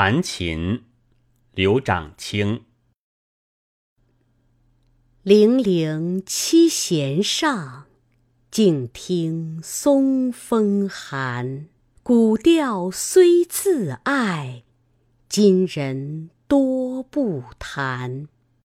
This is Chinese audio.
弹琴，刘长卿。零零七弦上，静听松风寒。古调虽自爱，今人多不弹。